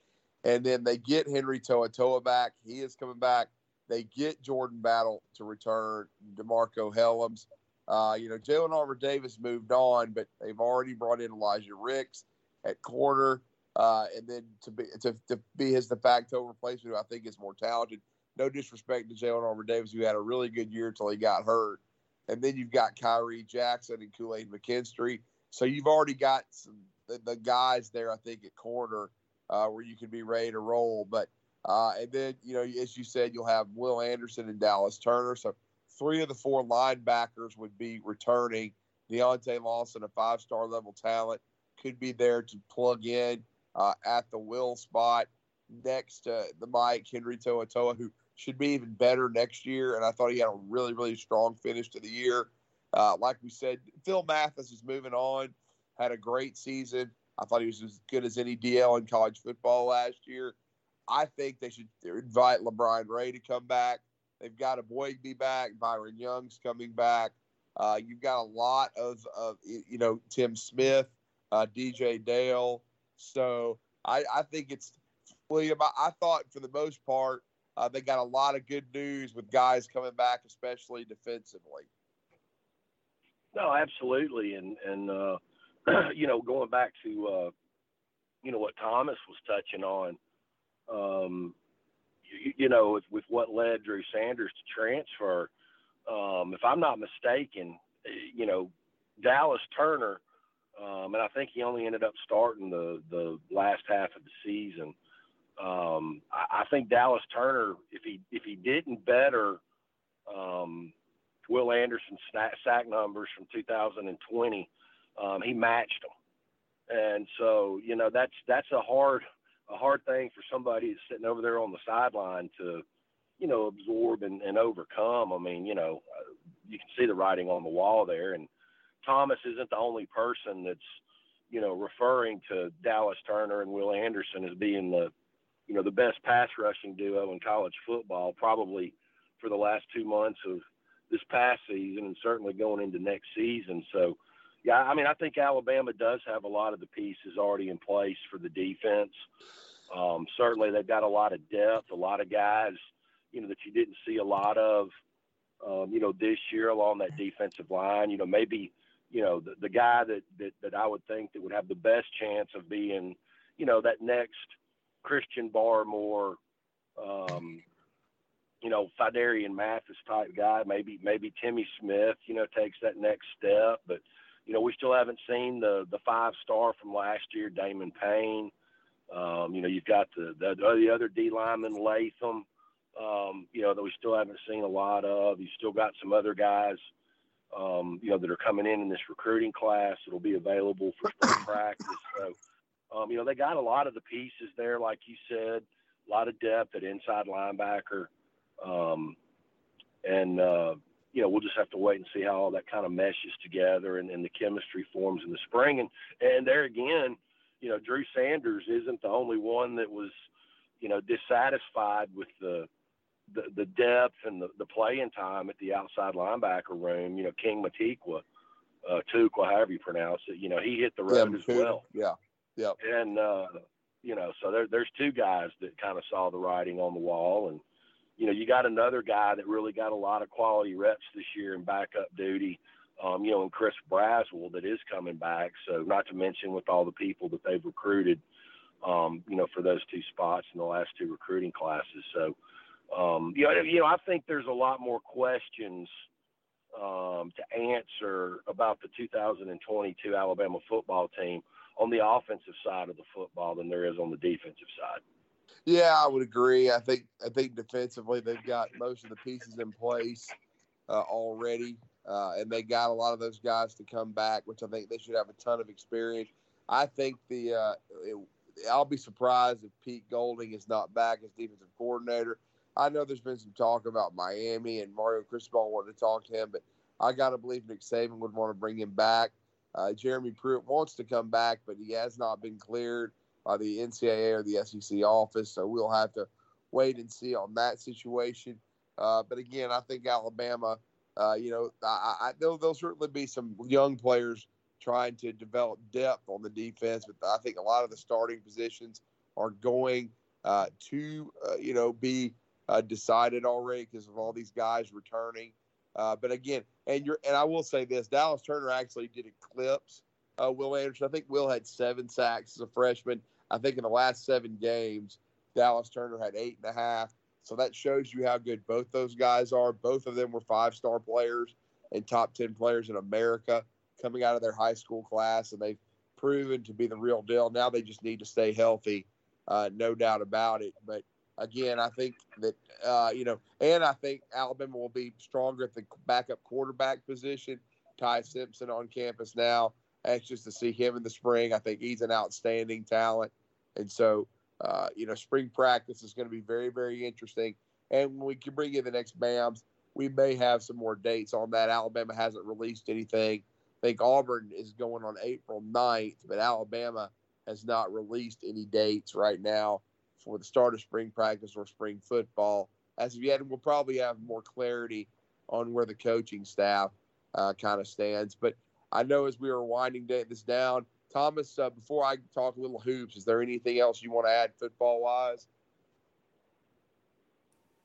And then they get Henry To'oTo'o back. He is coming back. They get Jordan Battle to return, DeMarcco Hellams. Uh, you know, Jalyn Armour Davis moved on, but they've already brought in Elijah Ricks at corner. Uh, and then to be to, to be his de facto replacement, who I think is more talented. No disrespect to Jalyn Armour Davis, who had a really good year until he got hurt. And then you've got Khyree Jackson and Kool Aid McKinstry. So you've already got some, the, the guys there, I think, at corner uh, where you can be ready to roll. But uh, and then you know, as you said, you'll have Will Anderson and Dallas Turner. So three of the four linebackers would be returning. Deontae Lawson, a five-star level talent, could be there to plug in uh, at the will spot next to the Mike Henry To'oTo'o, who should be even better next year. And I thought he had a really, really strong finish to the year. Uh, like we said, Phil Mathis is moving on, had a great season. I thought he was as good as any DL in college football last year. I think they should invite LaBryan Ray to come back. They've got a boy be back. Byron Young's coming back. Uh, you've got a lot of, of you know, Tim Smith, uh, DJ Dale, so I, I think it's William. I, I, thought for the most part uh, they got a lot of good news with guys coming back, especially defensively. No, absolutely, and and uh, you know going back to uh, you know what Thomas was touching on. Um, you, you know, with, with what led Drew Sanders to transfer, um, if I'm not mistaken, you know, Dallas Turner, um, and I think he only ended up starting the the last half of the season. Um, I, I think Dallas Turner, if he if he didn't better um, Will Anderson's sack numbers from 2020, um, he matched them. And so, you know, that's that's a hard a hard thing for somebody sitting over there on the sideline to, you know, absorb and, and overcome. I mean, you know, you can see the writing on the wall there. And Thomas isn't the only person that's, you know, referring to Dallas Turner and Will Anderson as being the, you know, the best pass rushing duo in college football, probably for the last two months of this past season and certainly going into next season. So, yeah, I mean, I think Alabama does have a lot of the pieces already in place for the defense. Um, certainly, they've got a lot of depth, a lot of guys, you know, that you didn't see a lot of, um, you know, this year along that defensive line. You know, maybe, you know, the, the guy that, that that I would think that would have the best chance of being, you know, that next Christian Barmore, um, you know, Phidarian Mathis type guy. Maybe maybe Timmy Smith, you know, takes that next step. But you know, we still haven't seen the the five star from last year, Damon Payne. Um, you know, you've got the the, the other D lineman Latham. Um, you know, that we still haven't seen a lot of. You've still got some other guys, um, you know, that are coming in in this recruiting class that'll be available for spring practice. So, um, you know, they got a lot of the pieces there, like you said, a lot of depth at inside linebacker. Um, and, uh, you know, we'll just have to wait and see how all that kind of meshes together and, and the chemistry forms in the spring. And, and there again, you know, Drew Sanders isn't the only one that was, you know, dissatisfied with the, the, the depth and the, the playing time at the outside linebacker room. You know, King Matikwa, uh, Tukwa, however you pronounce it, you know, he hit the road yeah, as well. Yeah. Yeah. And, uh, you know, so there, there's two guys that kind of saw the writing on the wall and, you know, you got another guy that really got a lot of quality reps this year in backup duty, um, you know, and Chris Braswell that is coming back. So not to mention with all the people that they've recruited, um, you know, for those two spots in the last two recruiting classes. So, um, you know, you know, I think there's a lot more questions um, to answer about the 2022 Alabama football team on the offensive side of the football than there is on the defensive side. Yeah, I would agree. I think I think defensively they've got most of the pieces in place uh, already, uh, and they got a lot of those guys to come back, which I think they should have a ton of experience. I think the uh, it, I'll be surprised if Pete Golding is not back as defensive coordinator. I know there's been some talk about Miami and Mario Cristobal wanting to talk to him, but I got to believe Nick Saban would want to bring him back. Uh, Jeremy Pruitt wants to come back, but he has not been cleared by the NCAA or the SEC office. So we'll have to wait and see on that situation. Uh, but again, I think Alabama, uh, you know, I, I, there'll, there'll certainly be some young players trying to develop depth on the defense, but I think a lot of the starting positions are going uh, to, uh, you know, be uh, decided already because of all these guys returning. Uh, but again, and you're, and I will say this: Dallas Turner actually did eclipse uh, Will Anderson. I think Will had seven sacks as a freshman. I think in the last seven games, Dallas Turner had eight and a half. So that shows you how good both those guys are. Both of them were five star players and top 10 players in America coming out of their high school class, and they've proven to be the real deal. Now they just need to stay healthy, uh, no doubt about it. But again, I think that, uh, you know, and I think Alabama will be stronger at the backup quarterback position. Ty Simpson on campus now anxious to see him in the spring. I think he's an outstanding talent. And so, uh, you know, spring practice is going to be very, very interesting. And when we can bring in the next BAMS, we may have some more dates on that. Alabama hasn't released anything. I think Auburn is going on April 9th, but Alabama has not released any dates right now for the start of spring practice or spring football. As of yet, we'll probably have more clarity on where the coaching staff uh, kind of stands. But I know as we were winding this down, Thomas, uh, before I talk a little hoops, is there anything else you want to add football wise?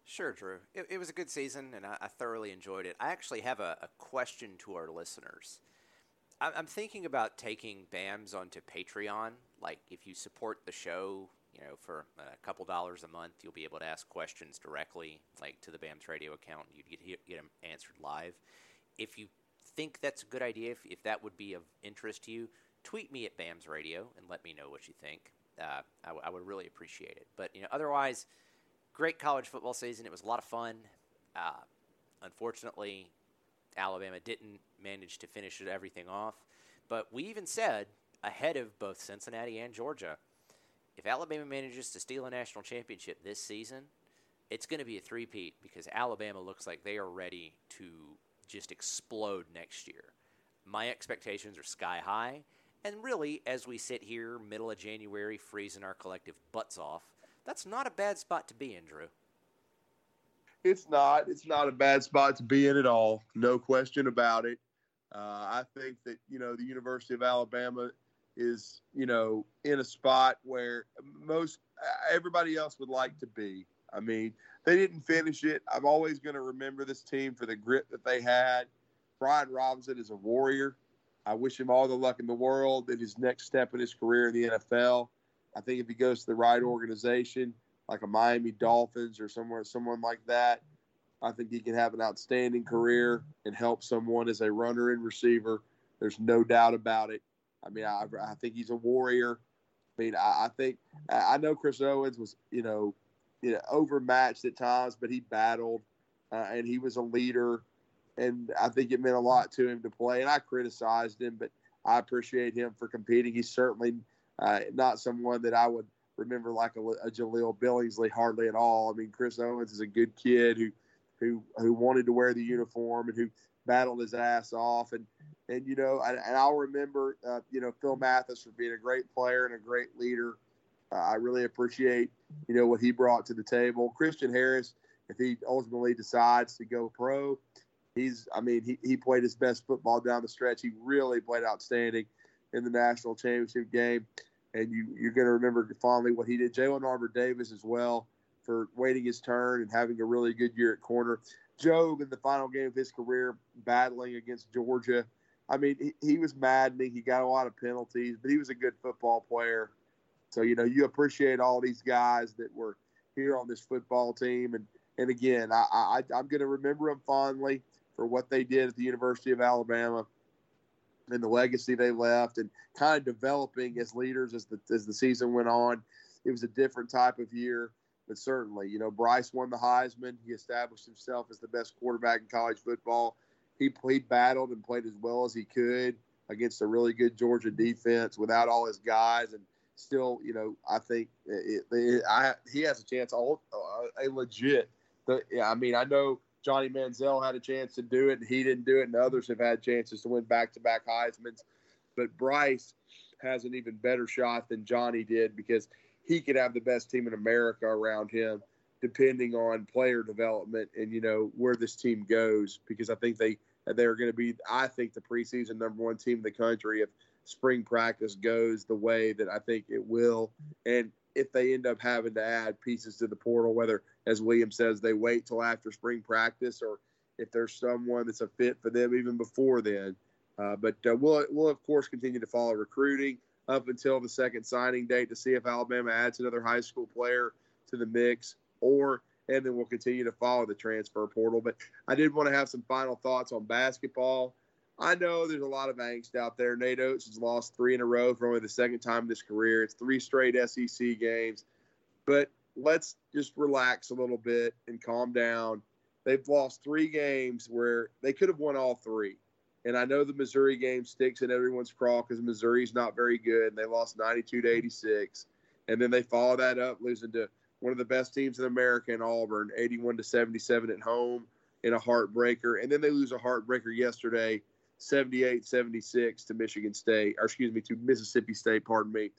Sure, Drew. It, it, was a good season, and I, I, thoroughly enjoyed it. I actually have a, a, question to our listeners. I'm thinking about taking BAMS onto Patreon. Like, if you support the show, you know, for a couple dollars a month, you'll be able to ask questions directly, like to the BAMS radio account. and You'd get, get them answered live. If you think that's a good idea, if, if that would be of interest to you, tweet me at BAMS Radio and let me know what you think. Uh, I, w- I would really appreciate it. But you know, otherwise, great college football season. It was a lot of fun. Uh, unfortunately, Alabama didn't manage to finish everything off. But we even said ahead of both Cincinnati and Georgia, if Alabama manages to steal a national championship this season, it's going to be a three-peat because Alabama looks like they are ready to just explode next year. My expectations are sky high. And really, as we sit here, middle of January, freezing our collective butts off, that's not a bad spot to be in, Drew. It's not. It's not a bad spot to be in at all. No question about it. Uh, I think that you know the University of Alabama is you know in a spot where most everybody else would like to be. I mean, they didn't finish it. I'm always going to remember this team for the grit that they had. Brian Robinson is a warrior. I wish him all the luck in the world in his next step in his career in the NFL. I think if he goes to the right organization, like a Miami Dolphins or somewhere, someone like that, I think he can have an outstanding career and help someone as a runner and receiver. There's no doubt about it. I mean, I, I think he's a warrior. I mean, I, I think I know Chris Owens was, you know, you know, overmatched at times, but he battled uh, and he was a leader. And I think it meant a lot to him to play. And I criticized him, but I appreciate him for competing. He's certainly uh, not someone that I would remember like a, a Jahleel Billingsley hardly at all. I mean, Chris Owens is a good kid who who who wanted to wear the uniform and who battled his ass off and and you know and, and I'll remember uh, you know Phil Mathis for being a great player and a great leader. Uh, I really appreciate you know what he brought to the table. Christian Harris, if he ultimately decides to go pro, he's I mean he, he played his best football down the stretch. He really played outstanding in the national championship game and you you're going to remember fondly what he did. Jalyn Armour Davis as well for waiting his turn and having a really good year at corner. Jobe in the final game of his career battling against Georgia. I mean, he, he was maddening. He got a lot of penalties, but he was a good football player. So you know, you appreciate all these guys that were here on this football team, and and again, I, I I'm going to remember them fondly for what they did at the University of Alabama and the legacy they left and kind of developing as leaders as the as the season went on. It was a different type of year, but certainly, you know, Bryce won the Heisman. He established himself as the best quarterback in college football. He played battled and played as well as he could against a really good Georgia defense without all his guys and still, you know, I think it, it, I, he has a chance, all a legit. The, yeah, I mean, I know Johnny Manziel had a chance to do it, and he didn't do it, and others have had chances to win back-to-back Heisman's. But Bryce has an even better shot than Johnny did because he could have the best team in America around him, depending on player development and you know where this team goes. Because I think they they're going to be, I think, the preseason number one team in the country if spring practice goes the way that I think it will, and if they end up having to add pieces to the portal, whether, as William says, they wait till after spring practice or if there's someone that's a fit for them even before then. Uh, but uh, we'll, we'll, of course, continue to follow recruiting up until the second signing date to see if Alabama adds another high school player to the mix or and then we'll continue to follow the transfer portal. But I did want to have some final thoughts on basketball. I know there's a lot of angst out there. Nate Oats has lost three in a row for only the second time in his career. It's three straight SEC games. But let's just relax a little bit and calm down. They've lost three games where they could have won all three. And I know the Missouri game sticks in everyone's craw because Missouri's not very good. And they lost 92 to 86. And then they follow that up, losing to one of the best teams in America in Auburn, 81 to 77 at home in a heartbreaker. And then they lose a heartbreaker yesterday 78 76 to Michigan State, or excuse me, to Mississippi State, pardon me,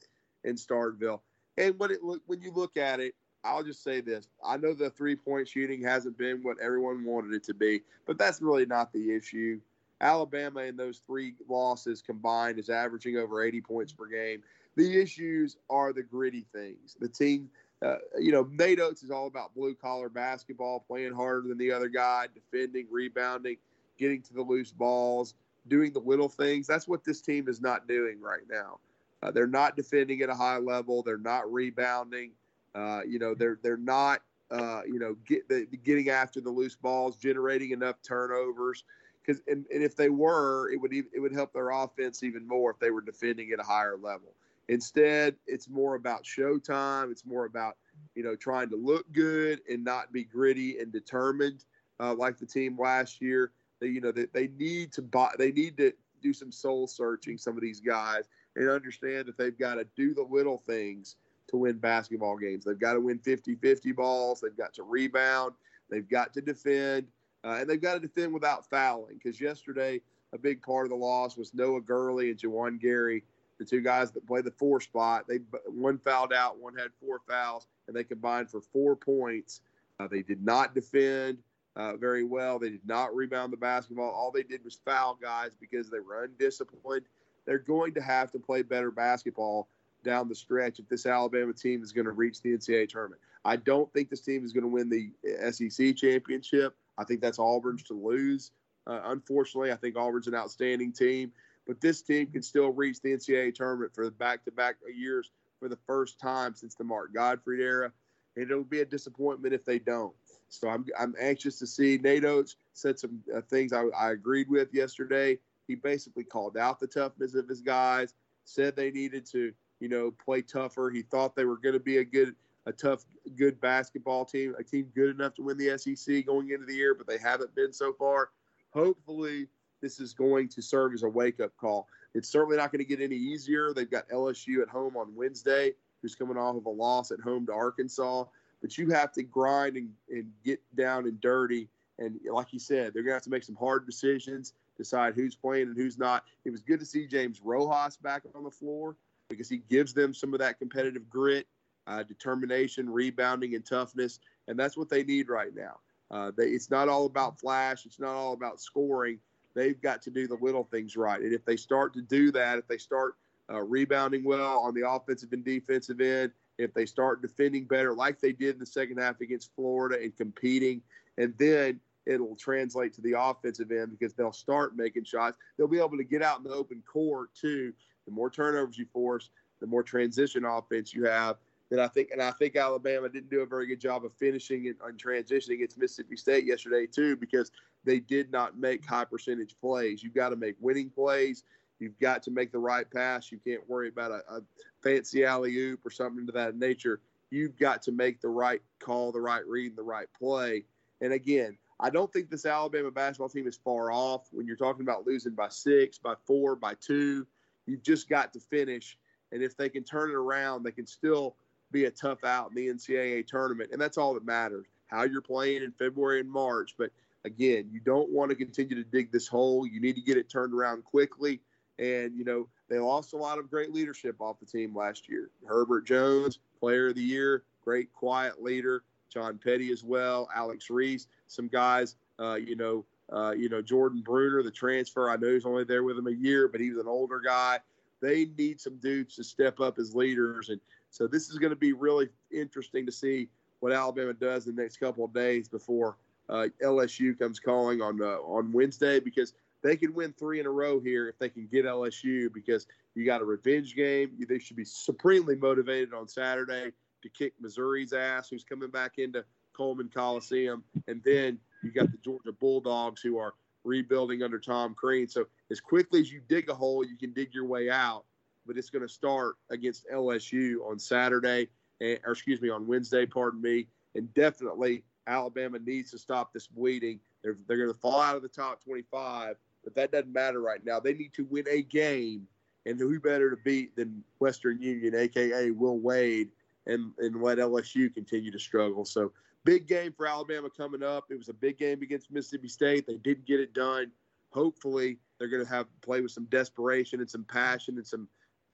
in Starkville. And when it when you look at it, I'll just say this: I know the three point shooting hasn't been what everyone wanted it to be, but that's really not the issue. Alabama in those three losses combined is averaging over 80 points per game. The issues are the gritty things. The team, uh, you know, Nate Oats is all about blue collar basketball, playing harder than the other guy, defending, rebounding, getting to the loose balls doing the little things. That's what this team is not doing right now. Uh, they're not defending at a high level. They're not rebounding. Uh, you know, they're they're not uh, you know get the, getting after the loose balls, generating enough turnovers. Because and, and if they were, it would even, it would help their offense even more if they were defending at a higher level. Instead, it's more about showtime. It's more about you know trying to look good and not be gritty and determined uh, like the team last year. They, you know, they, they need to buy, they need to do some soul searching. Some of these guys and understand that they've got to do the little things to win basketball games. They've got to win 50-50 balls. They've got to rebound. They've got to defend, uh, and they've got to defend without fouling. Because yesterday, a big part of the loss was Noah Gurley and Juwan Gary, the two guys that play the four spot. They one fouled out, one had four fouls, and they combined for four points. Uh, they did not defend uh, very well. They did not rebound the basketball. All they did was foul guys because they were undisciplined. They're going to have to play better basketball down the stretch if this Alabama team is going to reach the NCAA tournament. I don't think this team is going to win the SEC championship. I think that's Auburn's to lose. Uh, unfortunately, I think Auburn's an outstanding team, but this team can still reach the NCAA tournament for the back-to-back years for the first time since the Mark Gottfried era, and it'll be a disappointment if they don't. So I'm, I'm anxious to see. Nate Oats said some uh, things I, I agreed with yesterday. He basically called out the toughness of his guys, said they needed to, you know, play tougher. He thought they were going to be a good, a tough, good basketball team, a team good enough to win the SEC going into the year, but they haven't been so far. Hopefully, this is going to serve as a wake up call. It's certainly not going to get any easier. They've got LSU at home on Wednesday, who's coming off of a loss at home to Arkansas but you have to grind and, and get down and dirty. And like you said, they're going to have to make some hard decisions, decide who's playing and who's not. It was good to see James Rojas back on the floor because he gives them some of that competitive grit, uh, determination, rebounding, and toughness. And that's what they need right now. Uh, they, it's not all about flash, it's not all about scoring. They've got to do the little things right. And if they start to do that, if they start uh, rebounding well on the offensive and defensive end, if they start defending better, like they did in the second half against Florida and competing, and then it'll translate to the offensive end because they'll start making shots. They'll be able to get out in the open court too. The more turnovers you force, the more transition offense you have. Then I think, and I think Alabama didn't do a very good job of finishing and, on transitioning against Mississippi State yesterday too, because they did not make high percentage plays. You've got to make winning plays. You've got to make the right pass. You can't worry about a, a fancy alley oop or something to that nature. You've got to make the right call, the right read, and the right play. And again, I don't think this Alabama basketball team is far off when you're talking about losing by six, by four, by two. You've just got to finish. And if they can turn it around, they can still be a tough out in the NCAA tournament. And that's all that matters how you're playing in February and March. But again, you don't want to continue to dig this hole. You need to get it turned around quickly. And, you know, they lost a lot of great leadership off the team last year. Herbert Jones, player of the year, great quiet leader. John Petty as well, Alex Reese, some guys, uh, you know, uh, you know, Jordan Bruner, the transfer. I know he's only there with him a year, but he was an older guy. They need some dudes to step up as leaders. And so this is going to be really interesting to see what Alabama does in the next couple of days before uh, LSU comes calling on uh, on Wednesday because – they can win three in a row here if they can get LSU because you got a revenge game. They should be supremely motivated on Saturday to kick Missouri's ass, who's coming back into Coleman Coliseum, and then you got the Georgia Bulldogs who are rebuilding under Tom Crean. So as quickly as you dig a hole, you can dig your way out. But it's going to start against LSU on Saturday, eh, or excuse me, on Wednesday. Pardon me, and definitely Alabama needs to stop this bleeding. They're they're going to fall out of the top 25 but that doesn't matter right now. They need to win a game, and who better to beat than Western Union, aka Will Wade, and and let LSU continue to struggle. So big game for Alabama coming up. It was a big game against Mississippi State. They didn't get it done. Hopefully, they're going to have play with some desperation and some passion and some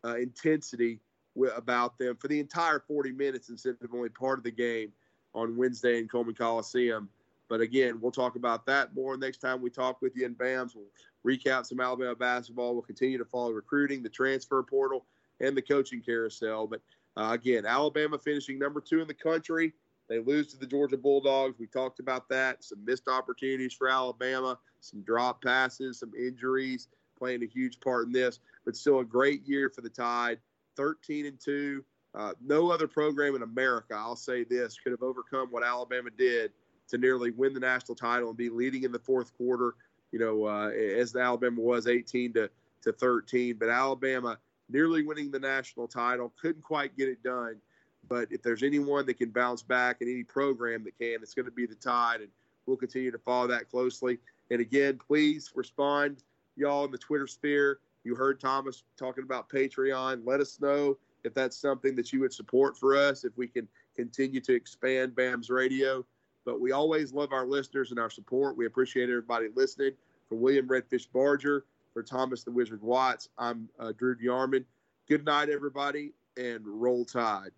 uh, intensity about them for the entire 40 minutes instead of only part of the game on Wednesday in Coleman Coliseum. But again, we'll talk about that more next time we talk with you in BAMS. We'll recap some Alabama basketball. We'll continue to follow recruiting, the transfer portal, and the coaching carousel. But uh, again, Alabama finishing number two in the country. They lose to the Georgia Bulldogs. We talked about that. Some missed opportunities for Alabama, some drop passes, some injuries. Playing a huge part in this, but still a great year for the Tide. 13 and 2. Uh, no other program in America, I'll say this, could have overcome what Alabama did to nearly win the national title and be leading in the fourth quarter. You know, uh, as the Alabama was 18 to, to 13, but Alabama nearly winning the national title couldn't quite get it done. But if there's anyone that can bounce back and any program that can, it's going to be the Tide, and we'll continue to follow that closely. And again, please respond, y'all, in the Twitter sphere. You heard Thomas talking about Patreon. Let us know if that's something that you would support for us, if we can continue to expand BAMS radio. But we always love our listeners and our support. We appreciate everybody listening. For William Redfish Barger, for Thomas the Wizard Watts, I'm uh, Drew Yarman. Good night, everybody, and roll tide.